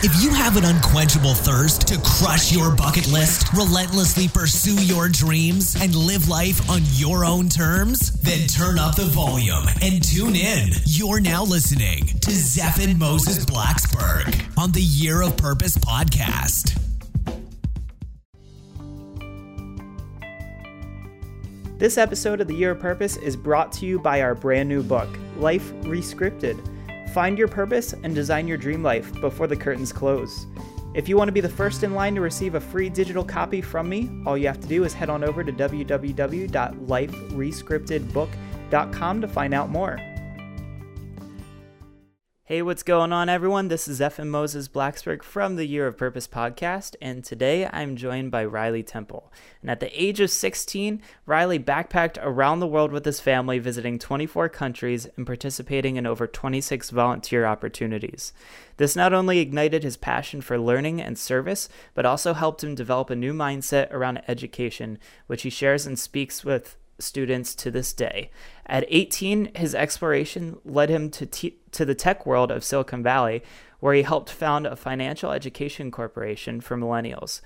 If you have an unquenchable thirst to crush your bucket list, relentlessly pursue your dreams, and live life on your own terms, then turn up the volume and tune in. You're now listening to Zeph and Moses Blacksburg on the Year of Purpose podcast. This episode of the Year of Purpose is brought to you by our brand new book, Life Rescripted Find your purpose and design your dream life before the curtains close. If you want to be the first in line to receive a free digital copy from me, all you have to do is head on over to www.liferescriptedbook.com to find out more. Hey, what's going on, everyone? This is F. Moses Blacksberg from the Year of Purpose podcast, and today I'm joined by Riley Temple. And at the age of 16, Riley backpacked around the world with his family, visiting 24 countries and participating in over 26 volunteer opportunities. This not only ignited his passion for learning and service, but also helped him develop a new mindset around education, which he shares and speaks with students to this day. At 18, his exploration led him to, to the tech world of Silicon Valley, where he helped found a financial education corporation for millennials.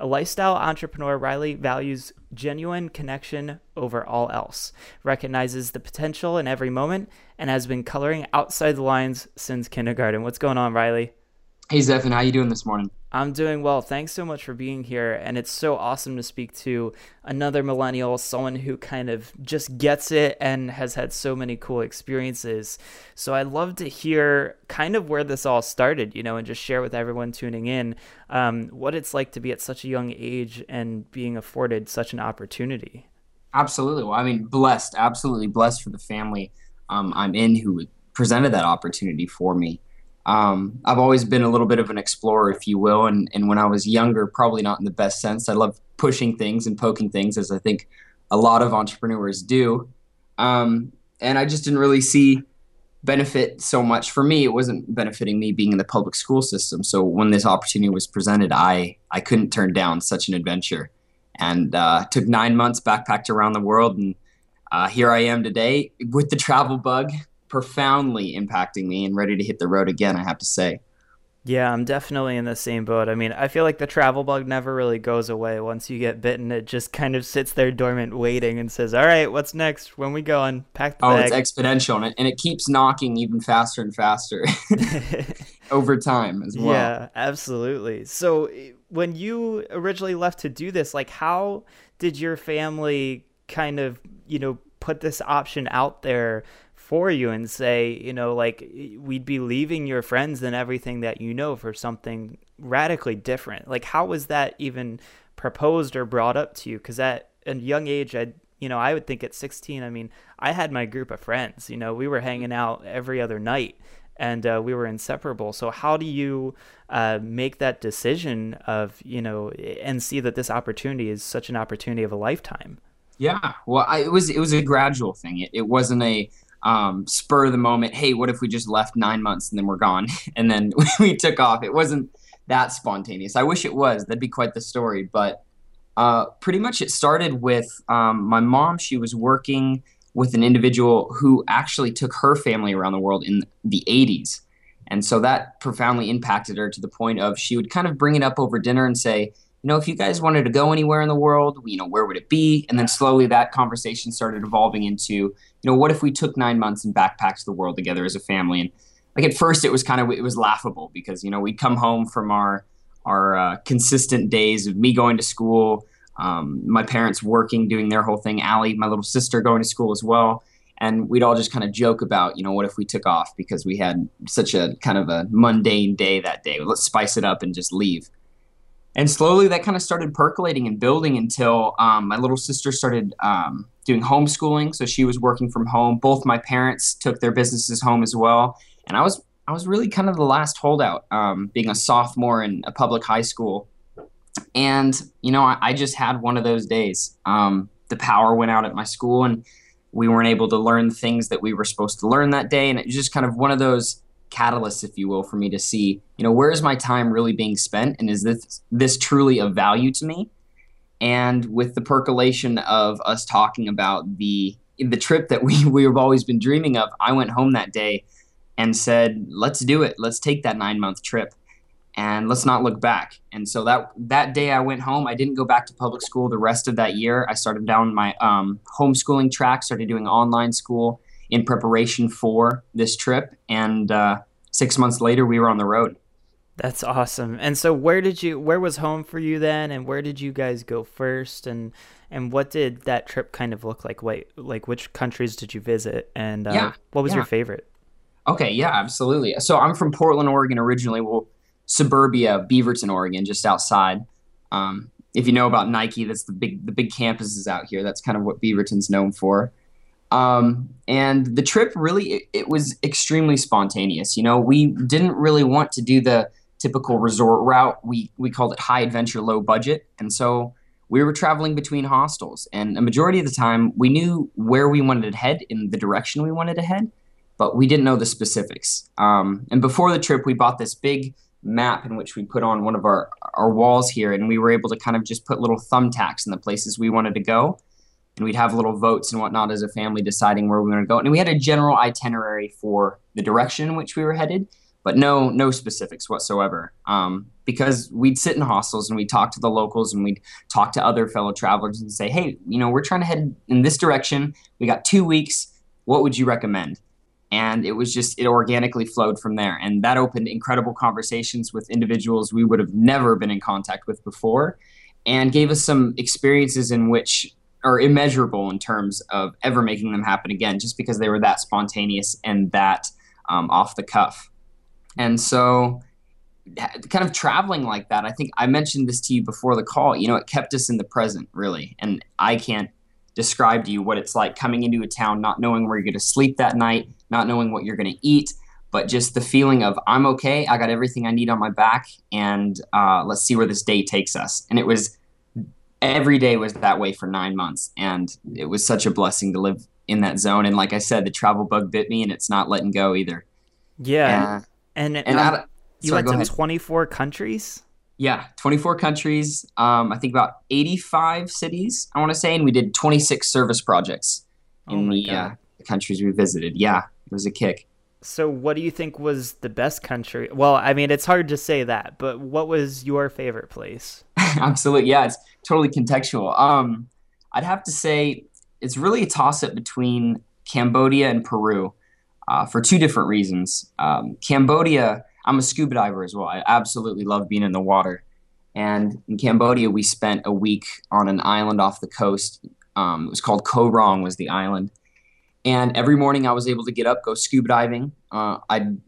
A lifestyle entrepreneur, Riley values genuine connection over all else, recognizes the potential in every moment, and has been coloring outside the lines since kindergarten. What's going on, Riley? Hey, Zephan, how you doing this morning? I'm doing well. Thanks so much for being here. And it's so awesome to speak to another millennial, someone who kind of just gets it and has had so many cool experiences. So I'd love to hear kind of where this all started, you know, and just share with everyone tuning in um, what it's like to be at such a young age and being afforded such an opportunity. Absolutely. Well, I mean, blessed, absolutely blessed for the family um, I'm in who presented that opportunity for me um, I've always been a little bit of an explorer, if you will. And, and when I was younger, probably not in the best sense, I love pushing things and poking things, as I think a lot of entrepreneurs do. Um, and I just didn't really see benefit so much for me. It wasn't benefiting me being in the public school system. So when this opportunity was presented, I, I couldn't turn down such an adventure. And uh, took nine months, backpacked around the world, and uh, here I am today with the travel bug, profoundly impacting me and ready to hit the road again, I have to say. Yeah, I'm definitely in the same boat. I mean, I feel like the travel bug never really goes away. Once you get bitten, it just kind of sits there dormant, waiting, and says, "All right, what's next? When we going? Pack the oh, bag." it's exponential, and it, and it keeps knocking even faster and faster over time as well. Yeah, absolutely. So, when you originally left to do this, like, how did your family kind of, you know, put this option out there for you and say, you know, like we'd be leaving your friends and everything that you know for something radically different. Like, how was that even proposed or brought up to you? Because at a young age, I, you know, I would think at 16, I mean, I had my group of friends. You know, we were hanging out every other night and uh, we were inseparable. So how do you uh, make that decision of you know and see that this opportunity is such an opportunity of a lifetime? Yeah, well, I, it was it was a gradual thing. It, it wasn't a um, spur of the moment, hey, what if we just left nine months and then we're gone? and then we took off. It wasn't that spontaneous. I wish it was. That'd be quite the story. But uh, pretty much it started with um, my mom. She was working with an individual who actually took her family around the world in the 80s. And so that profoundly impacted her to the point of she would kind of bring it up over dinner and say, know, if you guys wanted to go anywhere in the world, you know, where would it be? And then slowly that conversation started evolving into, you know, what if we took nine months and backpacked the world together as a family? And like at first, it was kind of it was laughable because you know we'd come home from our our uh, consistent days of me going to school, um, my parents working, doing their whole thing, Allie, my little sister, going to school as well. And we'd all just kind of joke about, you know, what if we took off because we had such a kind of a mundane day that day. Let's spice it up and just leave and slowly that kind of started percolating and building until um, my little sister started um, doing homeschooling. So she was working from home. Both my parents took their businesses home as well. And i was i was really kind of the last holdout um, being a sophomore in a public high school. And you know i, I just had one of those days. Um, the power went out at my school and we weren't able to learn things that we were supposed to learn that day. And it was just kind of one of those catalyst, if you will, for me to see, you know, where is my time really being spent, and is this this truly of value to me? And with the percolation of us talking about the the trip that we we have always been dreaming of, I went home that day and said, "Let's do it. Let's take that nine month trip." and let's not look back. And so that that day I went home. I didn't go back to public school the rest of that year. I started down my um, homeschooling track, started doing online school in preparation for this trip, and uh, six months later we were on the road. That's awesome. And so where did you where was home for you then and where did you guys go first and and what did that trip kind of look like? Wait, like which countries did you visit and uh, yeah, what was yeah. your favorite? Okay, yeah, absolutely. So I'm from Portland, Oregon originally. Well, suburbia, Beaverton, Oregon, just outside. Um, if you know about Nike, that's the big the big campuses out here. That's kind of what Beaverton's known for. Um, and the trip really it, it, was extremely spontaneous. You know, we didn't really want to do the typical resort route. We we called it high adventure, low budget, and so we were traveling between hostels. And a majority of the time, we knew where we wanted to head in the direction we wanted to head, but we didn't know the specifics. Um, and before the trip, we bought this big map in which we put on one of our our walls here, and we were able to kind of just put little thumbtacks in the places we wanted to go, and we'd have little votes and whatnot as a family deciding where we wanted to go. And we had a general itinerary for the direction in which we were headed, but no no specifics whatsoever. Um, because we'd sit in hostels and we'd talk to the locals and we'd talk to other fellow travelers and say, hey, you know, we're trying to head in this direction. We got two weeks. What would you recommend? and it was just it organically flowed from there and that opened incredible conversations with individuals we would have never been in contact with before and gave us some experiences in which are immeasurable in terms of ever making them happen again just because they were that spontaneous and that um, off the cuff and so kind of traveling like that i think i mentioned this to you before the call you know it kept us in the present really and i can't describe to you what it's like coming into a town not knowing where you're going to sleep that night not knowing what you're going to eat, but just the feeling of I'm okay, I got everything I need on my back, and uh, let's see where this day takes us. And it was every day was that way for nine months, and it was such a blessing to live in that zone. And like I said, the travel bug bit me, and it's not letting go either. Yeah, and and, and um, you sorry, went to 24 countries. Yeah, 24 countries. Um, I think about 85 cities. I want to say, and we did 26 service projects Oh in my the, uh, the countries we visited. Yeah, it was a kick. So, what do you think was the best country? Well, I mean, it's hard to say that, but what was your favorite place? Absolutely, yeah, it's totally contextual. Um, I'd have to say it's really a toss-up between Cambodia and Peru uh, for two different reasons. Um, Cambodia, I'm a scuba diver as well. I absolutely love being in the water. And in Cambodia, we spent a week on an island off the coast. Um, it was called Koh Rong, was the island. And every morning I was able to get up, go scuba diving. Uh, I'd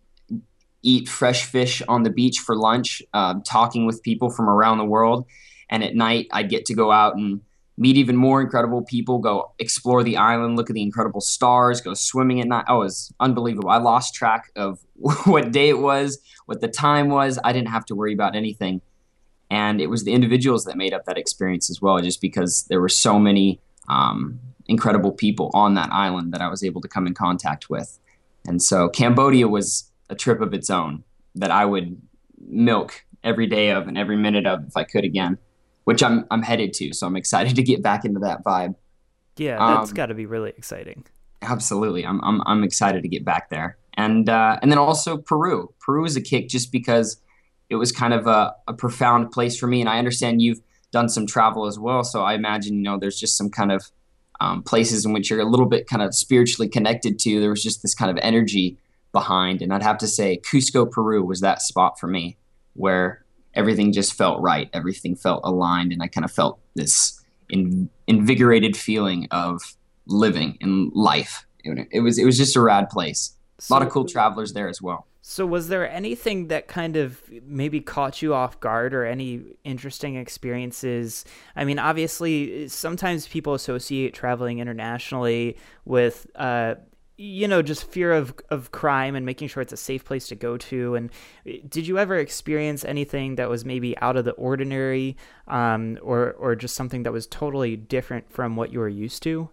eat fresh fish on the beach for lunch, uh, talking with people from around the world. And at night, I'd get to go out and meet even more incredible people, go explore the island, look at the incredible stars, go swimming at night. Oh, it was unbelievable. I lost track of what day it was, what the time was. I didn't have to worry about anything. And it was the individuals that made up that experience as well, just because there were so many um, incredible people on that island that I was able to come in contact with. And so Cambodia was a trip of its own that I would milk every day of and every minute of if I could again, which I'm I'm headed to. So I'm excited to get back into that vibe. Yeah, that's Um, got to be really exciting. Absolutely, I'm I'm I'm excited to get back there. And uh, and then also Peru. Peru is a kick just because it was kind of a, a profound place for me. And I understand you've done some travel as well, so I imagine you know there's just some kind of um, places in which you're a little bit kind of spiritually connected to. There was just this kind of energy behind, and I'd have to say Cusco, Peru, was that spot for me where everything just felt right, everything felt aligned, and I kind of felt this in, invigorated feeling of living in life. It, it was it was just a rad place. A lot of cool travelers there as well. So, was there anything that kind of maybe caught you off guard or any interesting experiences? I mean, obviously, sometimes people associate traveling internationally with, uh, you know, just fear of, of crime and making sure it's a safe place to go to. And eh, did you ever experience anything that was maybe out of the ordinary um, or, or just something that was totally different from what you were used to?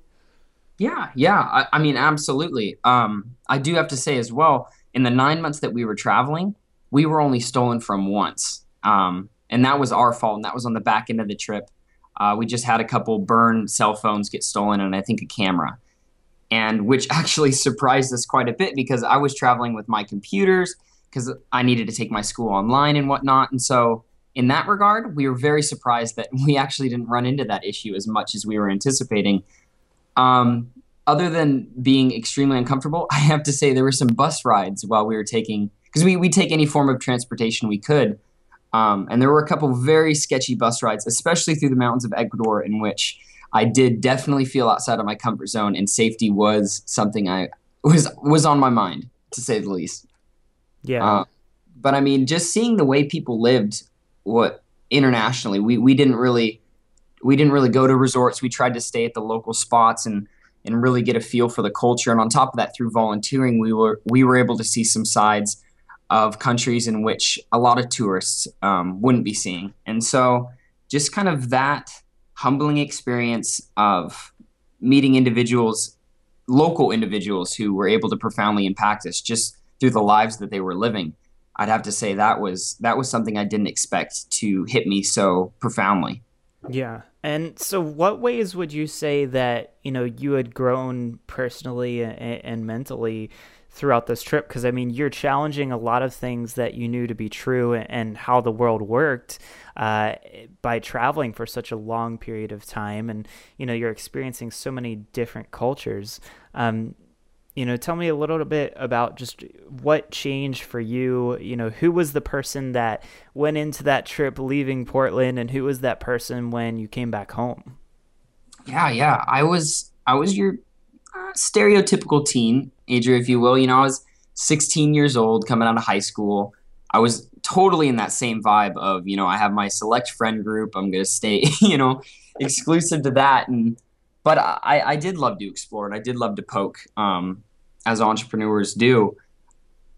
Yeah, yeah. I, I mean, absolutely. Um, I do have to say as well, in the nine months that we were traveling, we were only stolen from once, um, and that was our fault. And that was on the back end of the trip. Uh, we just had a couple burn cell phones get stolen, and I think a camera, and which actually surprised us quite a bit because I was traveling with my computers, because I needed to take my school online and whatnot. And so, in that regard, we were very surprised that we actually didn't run into that issue as much as we were anticipating. Um, other than being extremely uncomfortable, I have to say there were some bus rides while we were taking because we we take any form of transportation we could, um, and there were a couple very sketchy bus rides, especially through the mountains of Ecuador, in which I did definitely feel outside of my comfort zone, and safety was something I was was on my mind to say the least. Yeah. Uh, but I mean, just seeing the way people lived, what internationally, we we didn't really we didn't really go to resorts. We tried to stay at the local spots and and really get a feel for the culture. And on top of that, through volunteering, we were we were able to see some sides of countries in which a lot of tourists um, wouldn't be seeing. And so, just kind of that humbling experience of meeting individuals, local individuals who were able to profoundly impact us just through the lives that they were living. I'd have to say that was that was something I didn't expect to hit me so profoundly. Yeah. And so, what ways would you say that you know you had grown personally and, and mentally throughout this trip? Because I mean, you're challenging a lot of things that you knew to be true and how the world worked uh, by traveling for such a long period of time, and you know you're experiencing so many different cultures. Um, you know tell me a little bit about just what changed for you you know who was the person that went into that trip leaving portland and who was that person when you came back home yeah yeah i was i was your uh, stereotypical teen ager if you will you know i was 16 years old coming out of high school i was totally in that same vibe of you know i have my select friend group i'm going to stay you know exclusive to that and but I, I did love to explore and I did love to poke. Um, as entrepreneurs do.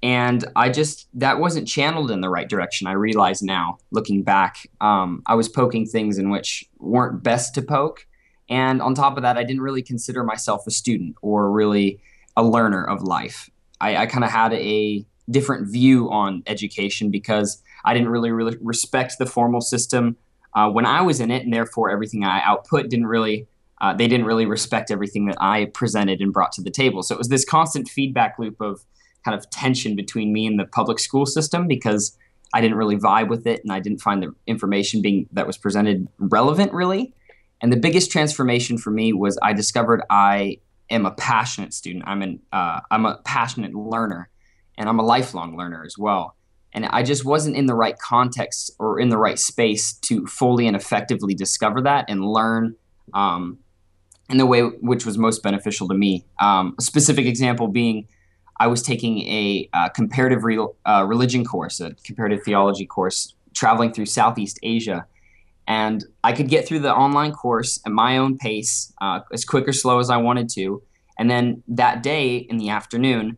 And I just, that wasn't channeled in the right direction. I realize now, looking back, um, I was poking things in which weren't best to poke. And on top of that, I didn't really consider myself a student or really a learner of life. I, I kind of had a different view on education because I didn't really, really respect the formal system uh, when I was in it, and therefore everything I output didn't really uh, they didn't really respect everything that I presented and brought to the table. So it was this constant feedback loop of kind of tension between me and the public school system because I didn't really vibe with it and I didn't find the information being that was presented relevant really. And the biggest transformation for me was I discovered I am a passionate student. I'm an uh, I'm a passionate learner, and I'm a lifelong learner as well. And I just wasn't in the right context or in the right space to fully and effectively discover that and learn um, in the way which was most beneficial to me. Um, a specific example being I was taking a uh, comparative re- uh, religion course, a comparative theology course, traveling through Southeast Asia. And I could get through the online course at my own pace, uh, as quick or slow as I wanted to. And then that day in the afternoon,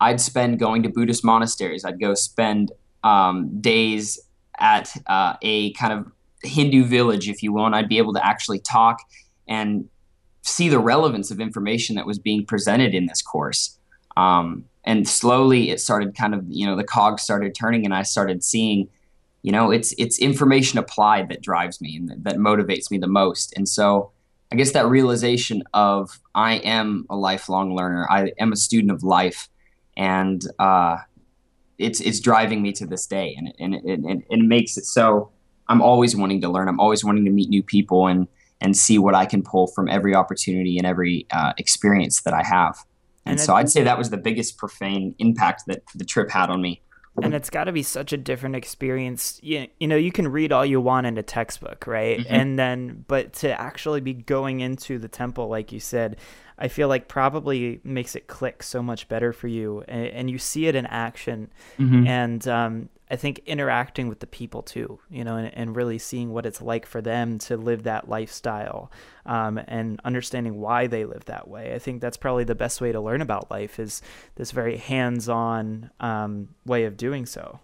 I'd spend going to Buddhist monasteries. I'd go spend um, days at uh, a kind of Hindu village, if you will, and I'd be able to actually talk and see the relevance of information that was being presented in this course. Um, and slowly it started kind of, you know, the cogs started turning and I started seeing, you know, it's, it's information applied that drives me and that, that motivates me the most. And so I guess that realization of I am a lifelong learner, I am a student of life and, uh, it's, it's driving me to this day and, and, and, and it makes it so I'm always wanting to learn. I'm always wanting to meet new people and, and see what I can pull from every opportunity and every uh, experience that I have. And, and so I'd say that was the biggest profane impact that the trip had on me. And it's got to be such a different experience. You, you know, you can read all you want in a textbook, right? Mm-hmm. And then, but to actually be going into the temple, like you said, I feel like probably makes it click so much better for you, and, and you see it in action. Mm-hmm. And um, I think interacting with the people too, you know, and, and, really seeing what it's like for them to live that lifestyle, um, and understanding why they live that way. I think that's probably the best way to learn about life is this very hands-on um, way of doing so.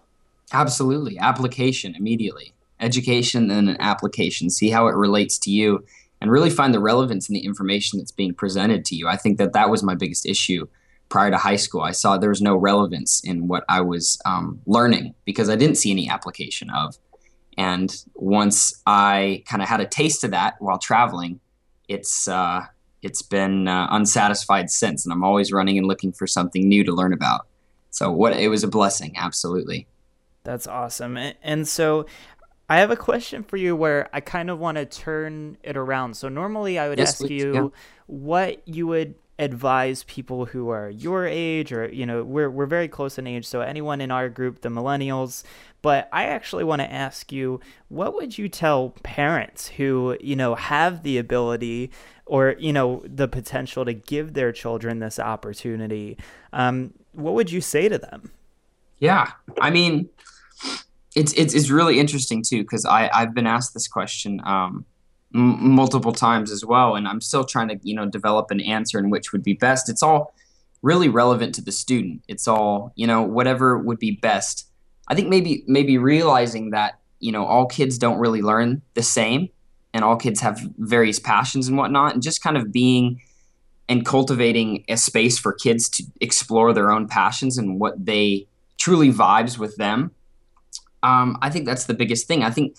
Absolutely, application immediately, education and an application. See how it relates to you and really find the relevance in the information that's being presented to you. I think that that was my biggest issue prior to high school. I saw there was no relevance in what I was um, learning because I didn't see any application of. And once I kind of had a taste of that while traveling, it's uh, it's been uh, unsatisfied since, and I'm always running and looking for something new to learn about. So what it was a blessing, absolutely. That's awesome. And so I have a question for you where I kind of want to turn it around. So normally I would yes, ask you yeah. what you would advise people who are your age or you know we're we're very close in age so anyone in our group the millennials. But I actually want to ask you what would you tell parents who you know have the ability or you know the potential to give their children this opportunity? Um, what would you say to them? Yeah. I mean it's it's, it's really interesting too because I I've been asked this question um, m- multiple times as well, and I'm still trying to you know develop an answer in which would be best. It's all really relevant to the student. It's all you know whatever would be best. I think maybe maybe realizing that you know all kids don't really learn the same, and all kids have various passions and whatnot, and just kind of being and cultivating a space for kids to explore their own passions and what they truly vibes with them um, I think that's the biggest thing. I think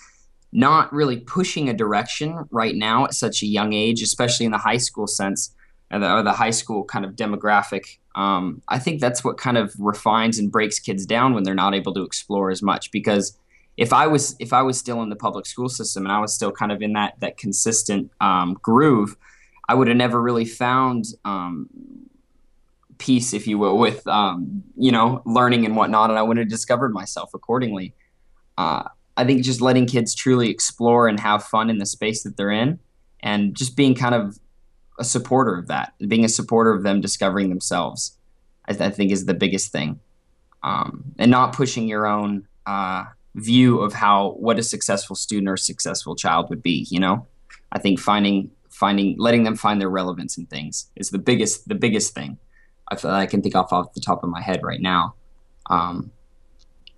not really pushing a direction right now at such a young age, especially in the high school sense or the, or the high school kind of demographic. Um, I think that's what kind of refines and breaks kids down when they're not able to explore as much. Because if I was if I was still in the public school system and I was still kind of in that that consistent um, groove, I would have never really found um, peace, if you will, with um, you know learning and whatnot, and I would have discovered myself accordingly uh, I think just letting kids truly explore and have fun in the space that they're in, and just being kind of a supporter of that, being a supporter of them discovering themselves, I, th- I think is the biggest thing, um, and not pushing your own uh, view of how what a successful student or successful child would be. You know, I think finding finding letting them find their relevance in things is the biggest the biggest thing I feel I can think off off the top of my head right now. Um,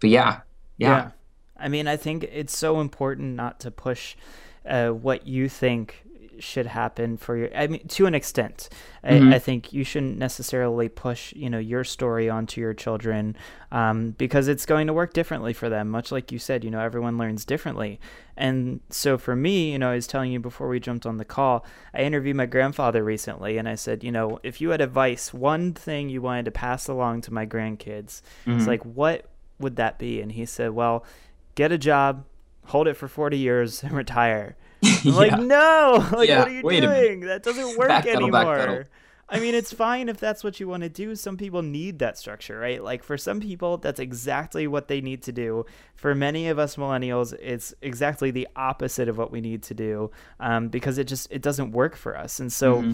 but yeah, yeah. yeah. I mean, I think it's so important not to push uh, what you think should happen for your i mean to an extent mm-hmm. I, I, think you shouldn't necessarily push you know your story onto your children um, because it's going to work differently for them much like you said you know everyone learns differently and so for me you know i was telling you before we jumped on the call i interviewed my grandfather recently and i said you know if you had advice one thing you wanted to pass along to my grandkids mm-hmm. it's like what would that be and he said well get a job, hold it for 40 years, and retire. I'm yeah. like, no, like, yeah. what are you Wait doing? That doesn't work anymore. I mean, it's fine if that's what you want to do. Some people need that structure, right? Like for some people, that's exactly what they need to do. For many of us millennials, it's exactly the opposite of what we need to do um, because it just it doesn't work for us. And so, mm-hmm.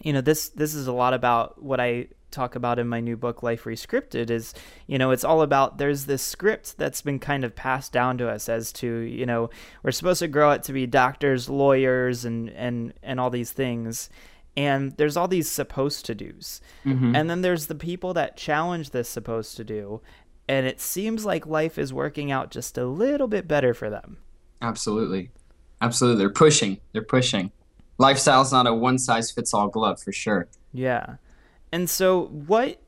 you know, this this is a lot about what I talk about in my new book life rescripted is you know it's all about there's this script that's been kind of passed down to us as to you know we're supposed to grow up to be doctors lawyers and and and all these things. And there's all these supposed to do's. Mm-hmm. and then there's the people that challenge this supposed to do. And it seems like life is working out just a little bit better for them. Absolutely. Absolutely. They're pushing. They're pushing. Lifestyle's not a one size fits all glove for sure. Yeah and so what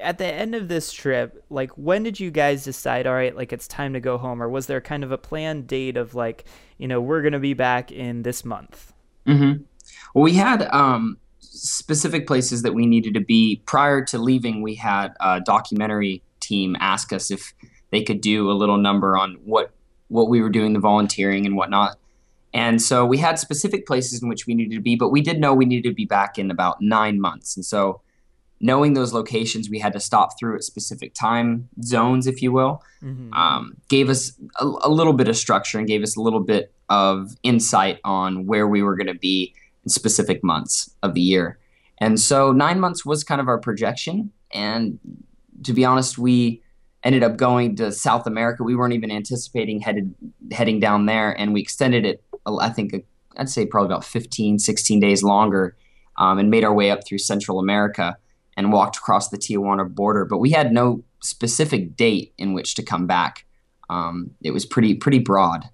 at the end of this trip, like when did you guys decide, all right, like it's time to go home, or was there kind of a planned date of like, you know, we're gonna be back in this month? Mm-hmm. Well, we had um, specific places that we needed to be prior to leaving. We had a documentary team ask us if they could do a little number on what what we were doing, the volunteering and whatnot. And so we had specific places in which we needed to be, but we did know we needed to be back in about nine months. And so knowing those locations, we had to stop through at specific time zones, if you will, mm-hmm. um, gave us a, a, little bit of structure and gave us a little bit of insight on where we were going to be in specific months of the year. And so nine months was kind of our projection. And to be honest, we ended up going to South America. We weren't even anticipating headed heading down there, and we extended it. I think I'd say probably about 15, 16 days longer, um, and made our way up through Central America and walked across the Tijuana border. But we had no specific date in which to come back. Um, it was pretty pretty broad.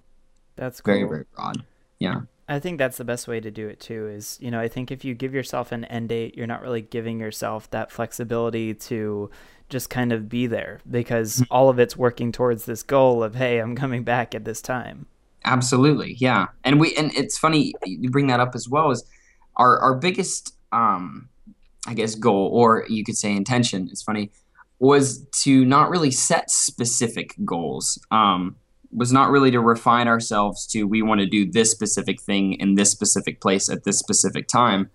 That's cool. very very broad. Yeah. I think that's the best way to do it too. Is you know I think if you give yourself an end date, you're not really giving yourself that flexibility to just kind of be there because mm-hmm. all of it's working towards this goal of hey I'm coming back at this time. Absolutely, yeah. And we and it's funny you bring that up as well. Is our our biggest um, I guess, goal, or you could say intention. It's funny. was to not really set specific goals. Um, was not really to refine ourselves to we want to do this specific thing in this specific place at this specific time.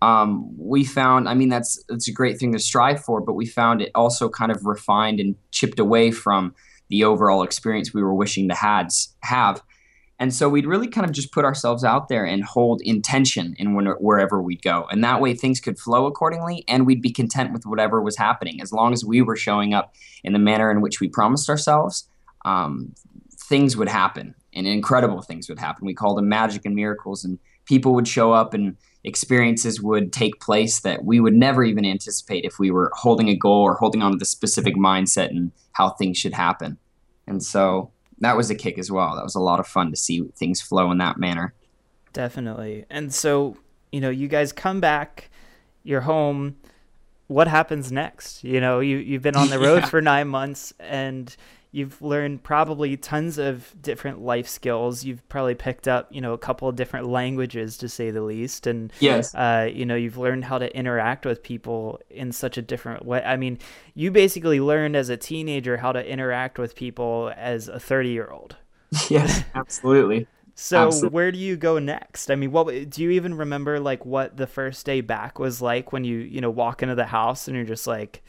Um, we found, I mean, that's that's a great thing to strive for, but we found it also kind of refined and chipped away from the overall experience we were wishing to had, have. And so we'd really kind of just put ourselves out there and hold intention in wherever we'd go. And that way things could flow accordingly and we'd be content with whatever was happening. As long as we were showing up in the manner in which we promised ourselves, um, things would happen and incredible things would happen. We called them magic and miracles, and people would show up and experiences would take place that we would never even anticipate if we were holding a goal or holding on to the specific mindset and how things should happen. And so that was a kick as well. That was a lot of fun to see things flow in that manner. Definitely. And so, you know, you guys come back, you're home. What happens next? You know, you, you've been on the road yeah. for nine months and you've learned probably tons of different life skills. You've probably picked up, you know, a couple of different languages to say the least. And, yes, uh, you know, you've learned how to interact with people in such a different way. I mean, you basically learned as a teenager how to interact with people as a 30 year old. Yes, absolutely. So Absolutely. where do you go next? I mean, what do you even remember like what the first day back was like when you, you know, walk into the house and you're just like,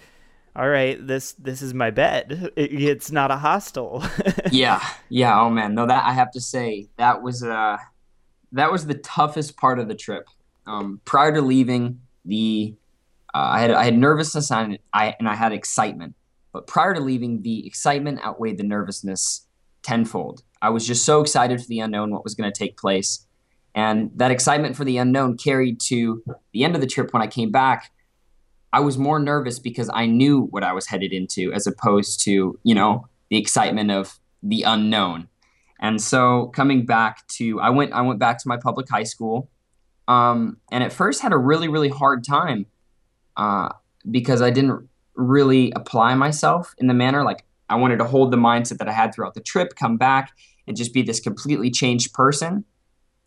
all right, this this is my bed. It, it's not a hostel. yeah, yeah. Oh man, no. That I have to say that was uh that was the toughest part of the trip. Um, prior to leaving, the uh, I had I had nervousness and I and I had excitement. But prior to leaving, the excitement outweighed the nervousness tenfold. I was just so excited for the unknown, what was going to take place, and that excitement for the unknown carried to the end of the trip when I came back I was more nervous because I knew what I was headed into as opposed to, you know, the excitement of the unknown. And so coming back to I went I went back to my public high school. Um, and at first had a really, really hard time uh, because I didn't really apply myself in the manner like I wanted to hold the mindset that I had throughout the trip, come back and just be this completely changed person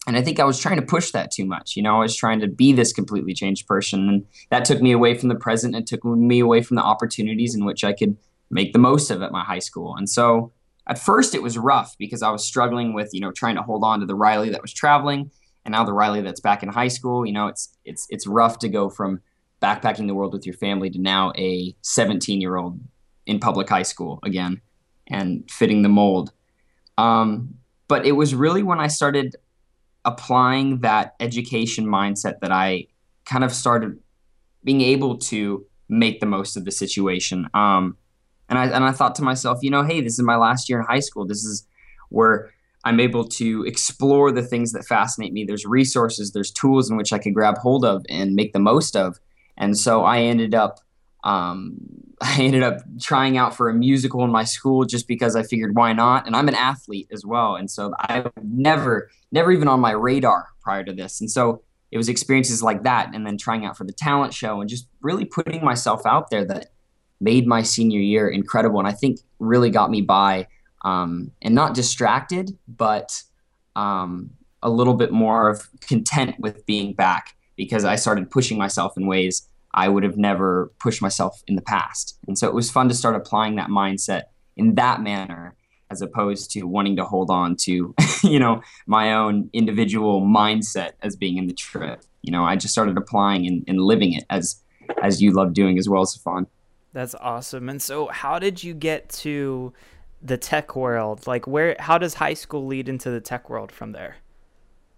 and I think I was trying to push that too much. You know, I was trying to be this completely changed person, and that took me away from the present. It took me away from the opportunities in which I could make the most of at my high school. And so, at first, it was rough because I was struggling with you know trying to hold on to the Riley that was traveling, and now the Riley that's back in high school. You know, it's it's it's rough to go from backpacking the world with your family to now a 17 year old in public high school again and fitting the mold. Um, but it was really when I started applying that education mindset that I kind of started being able to make the most of the situation. Um, and I and I thought to myself, you know, hey, this is my last year in high school. This is where I'm able to explore the things that fascinate me. There's resources, there's tools in which I could grab hold of and make the most of. And so I ended up um, I ended up trying out for a musical in my school just because I figured why not. And I'm an athlete as well, and so I never, never even on my radar prior to this. And so it was experiences like that, and then trying out for the talent show, and just really putting myself out there that made my senior year incredible, and I think really got me by, um, and not distracted, but um, a little bit more of content with being back because I started pushing myself in ways I would have never pushed myself in the past. And so it was fun to start applying that mindset in that manner as opposed to wanting to hold on to, you know, my own individual mindset as being in the trip. You know, I just started applying and, and living it as as you love doing as well, Zephan. That's awesome. And so how did you get to the tech world? Like where how does high school lead into the tech world from there?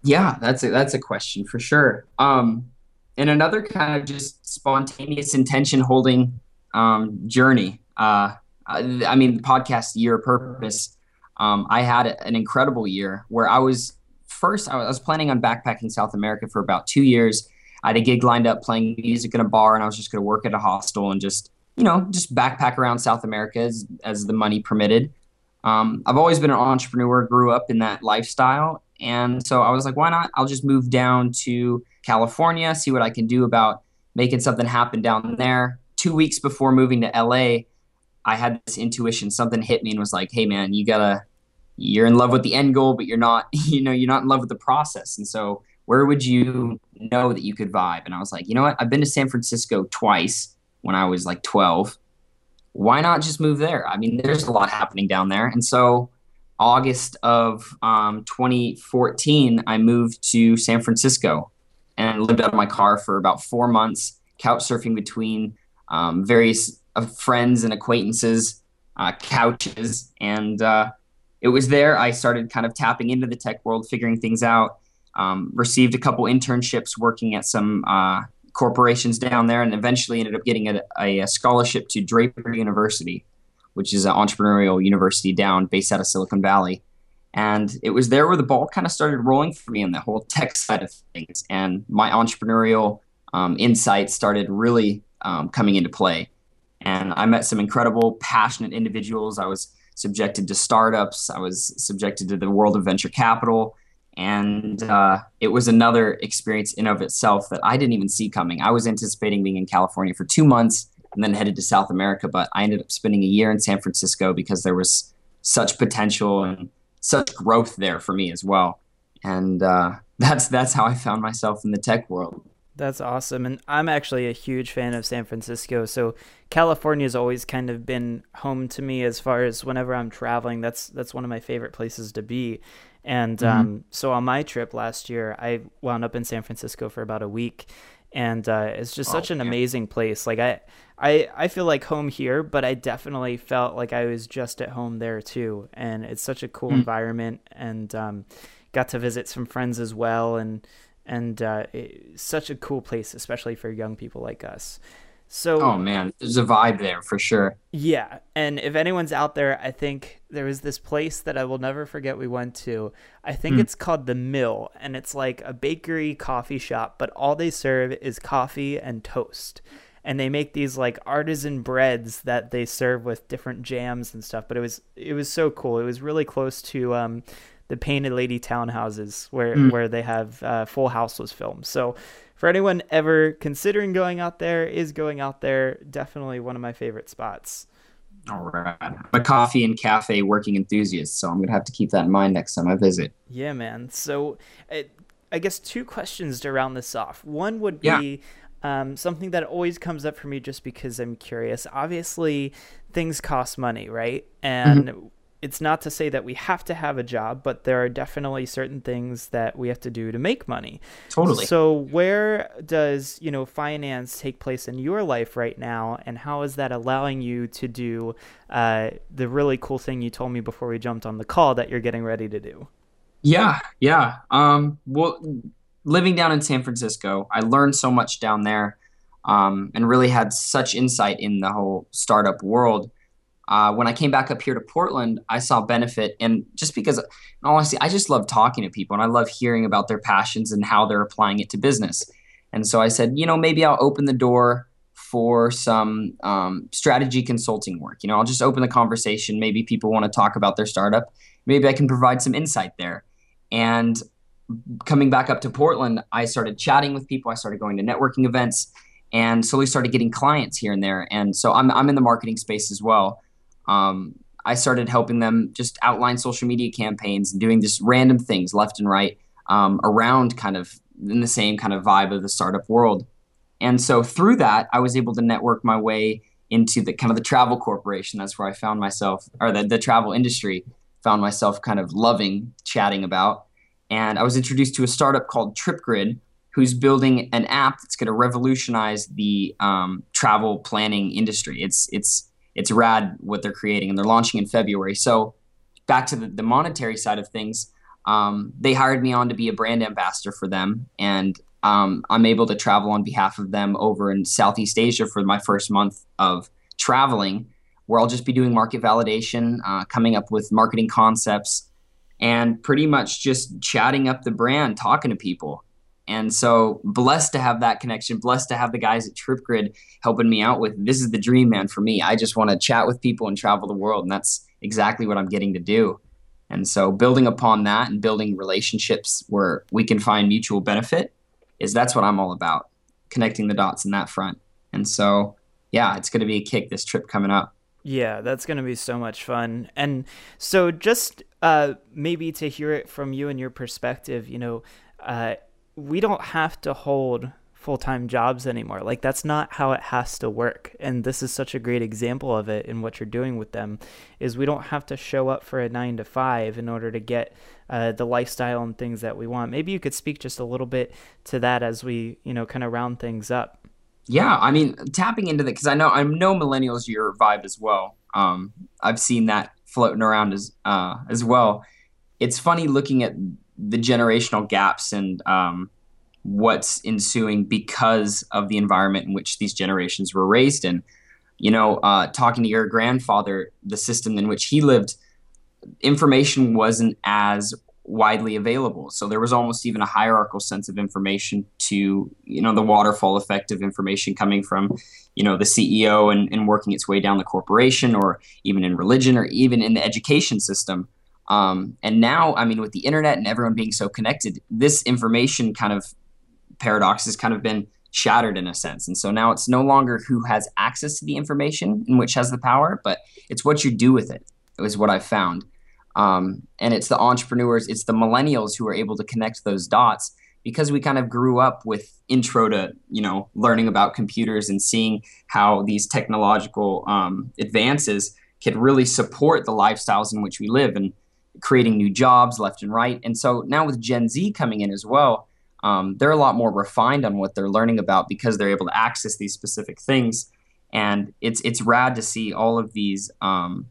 Yeah, that's a that's a question for sure. Um and another kind of just spontaneous intention holding um, journey. Uh, I mean, the podcast year purpose. Um, I had an incredible year where I was first. I was planning on backpacking South America for about two years. I had a gig lined up playing music in a bar, and I was just going to work at a hostel and just you know just backpack around South America as, as the money permitted. Um, I've always been an entrepreneur, grew up in that lifestyle, and so I was like, why not? I'll just move down to California, see what I can do about making something happen down there. Two weeks before moving to LA, I had this intuition. Something hit me and was like, hey, man, you gotta, you're in love with the end goal, but you're not, you know, you're not in love with the process. And so, where would you know that you could vibe? And I was like, you know what? I've been to San Francisco twice when I was like 12. why not just move there? I mean, there's a lot happening down there. And so, August of um, 2014, I moved to San Francisco and lived out of my car for about four months, couch surfing between um, various uh, friends and acquaintances, uh, couches. And uh, it was there I started kind of tapping into the tech world, figuring things out. Um, received a couple internships working at some uh, corporations down there, and eventually ended up getting a, a, scholarship to Draper University, which is an entrepreneurial university down based out of Silicon Valley. And it was there where the ball kind of started rolling for me on the whole tech side of things, and my entrepreneurial um, insights started really um, coming into play. And I met some incredible, passionate individuals. I was subjected to startups. I was subjected to the world of venture capital and uh, it was another experience in of itself that I didn't even see coming. I was anticipating being in California for two months and then headed to South America, but I ended up spending a year in San Francisco because there was such potential and such growth there for me as well. And uh, that's that's how I found myself in the tech world. That's awesome. And I'm actually a huge fan of San Francisco. So California has always kind of been home to me as far as whenever I'm traveling. That's that's one of my favorite places to be. And mm-hmm. um, so on my trip last year, I wound up in San Francisco for about a week, and uh, it's just oh, such an man. amazing place. Like I, I, I feel like home here, but I definitely felt like I was just at home there too. And it's such a cool mm-hmm. environment, and um, got to visit some friends as well, and and uh, such a cool place, especially for young people like us. So Oh man, there's a vibe there for sure. Yeah, and if anyone's out there, I think there was this place that I will never forget we went to. I think mm. it's called The Mill and it's like a bakery coffee shop, but all they serve is coffee and toast. And they make these like artisan breads that they serve with different jams and stuff, but it was it was so cool. It was really close to um the Painted Lady townhouses where mm. where they have uh, Full House was filmed. So for anyone ever considering going out there, is going out there, definitely one of my favorite spots. All right. I'm a coffee and cafe working enthusiast, so I'm going to have to keep that in mind next time I visit. Yeah, man. So it, I guess two questions to round this off. One would be yeah. um, something that always comes up for me just because I'm curious. Obviously, things cost money, right? And mm-hmm it's not to say that we have to have a job, but there are definitely certain things that we have to do to make money. Totally. So where does, you know, finance take place in your life right now and how is that allowing you to do uh, the really cool thing you told me before we jumped on the call that you're getting ready to do? Yeah, yeah. Um, well, living down in San Francisco, I learned so much down there um, and really had such insight in the whole startup world uh, when I came back up here to Portland, I saw benefit, and just because, honestly, I just love talking to people and I love hearing about their passions and how they're applying it to business. And so I said, you know, maybe I'll open the door for some um, strategy consulting work. You know, I'll just open the conversation. Maybe people want to talk about their startup. Maybe I can provide some insight there. And coming back up to Portland, I started chatting with people. I started going to networking events and slowly started getting clients here and there. And so I'm, I'm in the marketing space as well um, I started helping them just outline social media campaigns and doing just random things left and right um, around kind of in the same kind of vibe of the startup world. And so through that, I was able to network my way into the kind of the travel corporation. That's where I found myself, or the, the travel industry, found myself kind of loving chatting about. And I was introduced to a startup called TripGrid, who's building an app that's going to revolutionize the um, travel planning industry. It's it's it's rad what they're creating, and they're launching in February. So back to the, the monetary side of things, um, they hired me on to be a brand ambassador for them, and um, I'm able to travel on behalf of them over in Southeast Asia for my first month of traveling, where I'll just be doing market validation, uh, coming up with marketing concepts, and pretty much just chatting up the brand, talking to people. And so blessed to have that connection, blessed to have the guys at TripGrid helping me out with this is the dream, man, for me. I just want to chat with people and travel the world. And that's exactly what I'm getting to do. And so building upon that and building relationships where we can find mutual benefit is that's what I'm all about, connecting the dots in that front. And so, yeah, it's going to be a kick this trip coming up. Yeah, that's going to be so much fun. And so just uh, maybe to hear it from you and your perspective, you know, uh, we don't have to hold full-time jobs anymore. Like that's not how it has to work. And this is such a great example of it in what you're doing with them is we don't have to show up for a 9 to 5 in order to get uh, the lifestyle and things that we want. Maybe you could speak just a little bit to that as we, you know, kind of round things up. Yeah, I mean, tapping into that because I know I know millennials your vibe as well. Um, I've seen that floating around as uh, as well. It's funny looking at the generational gaps and um, what's ensuing because of the environment in which these generations were raised in. You know, uh, talking to your grandfather, the system in which he lived, information wasn't as widely available. So there was almost even a hierarchical sense of information to, you know, the waterfall effect of information coming from, you know, the CEO and, and working its way down the corporation or even in religion or even in the education system. Um, and now, I mean, with the internet and everyone being so connected, this information kind of paradox has kind of been shattered in a sense. And so now it's no longer who has access to the information and which has the power, but it's what you do with it, is what I've found. Um, and it's the entrepreneurs, it's the millennials who are able to connect those dots because we kind of grew up with intro to you know learning about computers and seeing how these technological um, advances can really support the lifestyles in which we live and creating new jobs left and right. And so now with Gen Z coming in as well, um, they're a lot more refined on what they're learning about because they're able to access these specific things. And it's it's rad to see all of these um,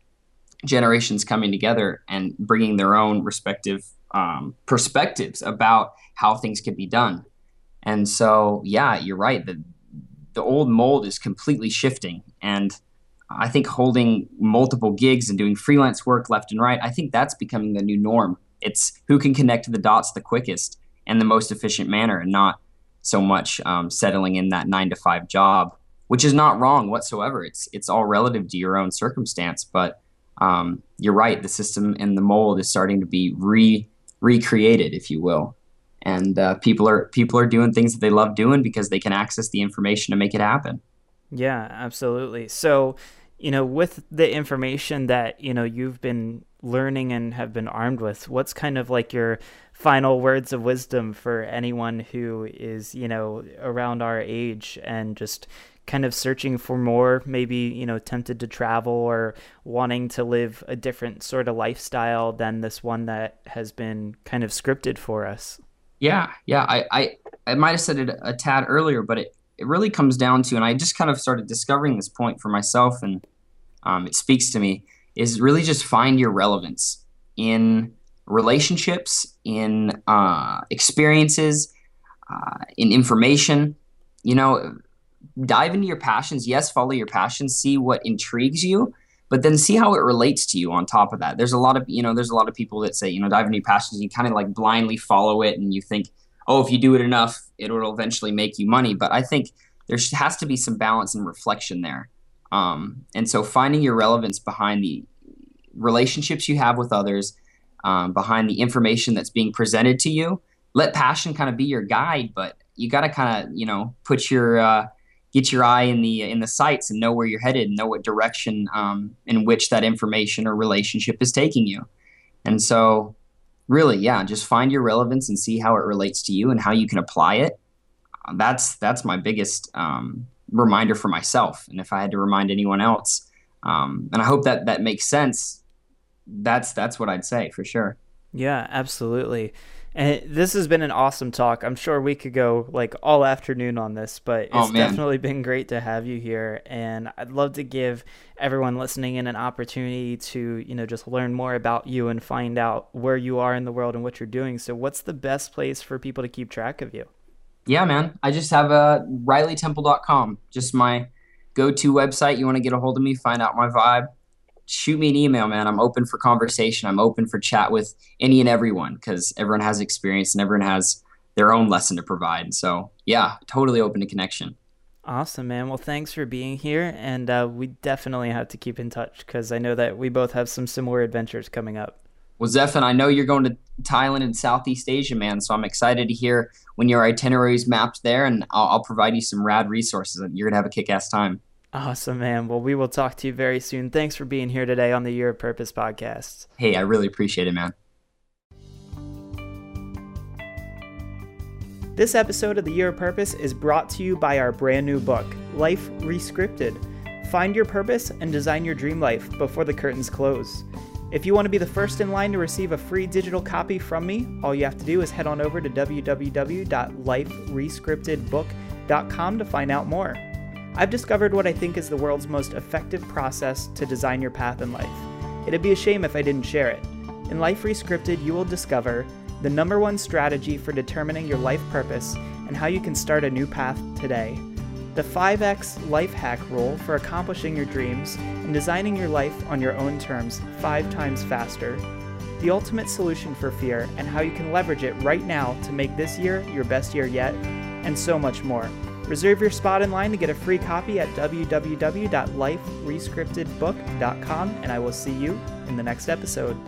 generations coming together and bringing their own respective um, perspectives about how things can be done. And so, yeah, you're right. The the old mold is completely shifting, and I think holding multiple gigs and doing freelance work left and right, I think that's becoming the new norm. It's who can connect the dots the quickest and the most efficient manner, and not so much um, settling in that nine to five job, which is not wrong whatsoever. It's it's all relative to your own circumstance, but um, you're right. The system and the mold is starting to be re recreated, if you will, and uh, people are people are doing things that they love doing because they can access the information to make it happen. Yeah, absolutely. So, you know, with the information that you know you've been learning and have been armed with, what's kind of like your final words of wisdom for anyone who is you know around our age and just kind of searching for more, maybe, you know, tempted to travel or wanting to live a different sort of lifestyle than this one that has been kind of scripted for us. Yeah, yeah. I, I, I might have said it a tad earlier, but it, it really comes down to, and I just kind of started discovering this point for myself, and um, it speaks to me, is really just find your relevance in relationships, in uh, experiences, uh, in information. You know, dive into your passions. Yes, follow your passions. See what intrigues you, but then see how it relates to you on top of that. There's a lot of, you know, there's a lot of people that say, you know, dive into your passions. And You kind of like blindly follow it and you think, oh, if you do it enough, it will eventually make you money. But I think there has to be some balance and reflection there. Um, and so finding your relevance behind the relationships you have with others, um, behind the information that's being presented to you, let passion kind of be your guide, but you got to kind of, you know, put your, uh, get your eye in the in the sights and know where you're headed and know what direction um, in which that information or relationship is taking you and so really yeah just find your relevance and see how it relates to you and how you can apply it. Uh, that's that's my biggest um, reminder for myself. And if i had to remind anyone else um, and i hope that that makes sense that's that's what i'd say for sure. Yeah absolutely and this has been an awesome talk. I'm sure we could go like all afternoon on this, but oh, it's oh, definitely been great to have you here. And I'd love to give everyone listening in an opportunity to, you know, just learn more about you and find out where you are in the world and what you're doing. So, what's the best place for people to keep track of you? Yeah, man. I just have uh, a RileyTemple.com, just my go to website. You want to get a hold of me, find out my vibe shoot me an email, man. I'm open for conversation. I'm open for chat with any and everyone because everyone has experience and everyone has their own lesson to provide. So, yeah, totally open to connection. Awesome, man. Well, thanks for being here. And uh, we definitely have to keep in touch because I know that we both have some similar adventures coming up. Well, Zephan, I know you're going to Thailand and Southeast Asia, man. So I'm excited to hear when your itinerary is mapped there, and I'll, I'll provide you some rad resources. And you're going to have a kick ass time. Awesome, man. Well, we will talk to you very soon. Thanks for being here today on the Year of Purpose podcast. Hey, I really appreciate it, man. This episode of The Year of Purpose is brought to you by our brand new book, Life Rescripted. Find your purpose and design your dream life before the curtains close. If you want to be the first in line to receive a free digital copy from me, all you have to do is head on over to www.liferescriptedbook.com to find out more. I've discovered what I think is the world's most effective process to design your path in life. It'd be a shame if I didn't share it. In Life Rescripted, you will discover the number one strategy for determining your life purpose and how you can start a new path today, the 5x life hack rule for accomplishing your dreams and designing your life on your own terms five times faster, the ultimate solution for fear and how you can leverage it right now to make this year your best year yet, and so much more. Reserve your spot in line to get a free copy at www.liferescriptedbook.com, and I will see you in the next episode.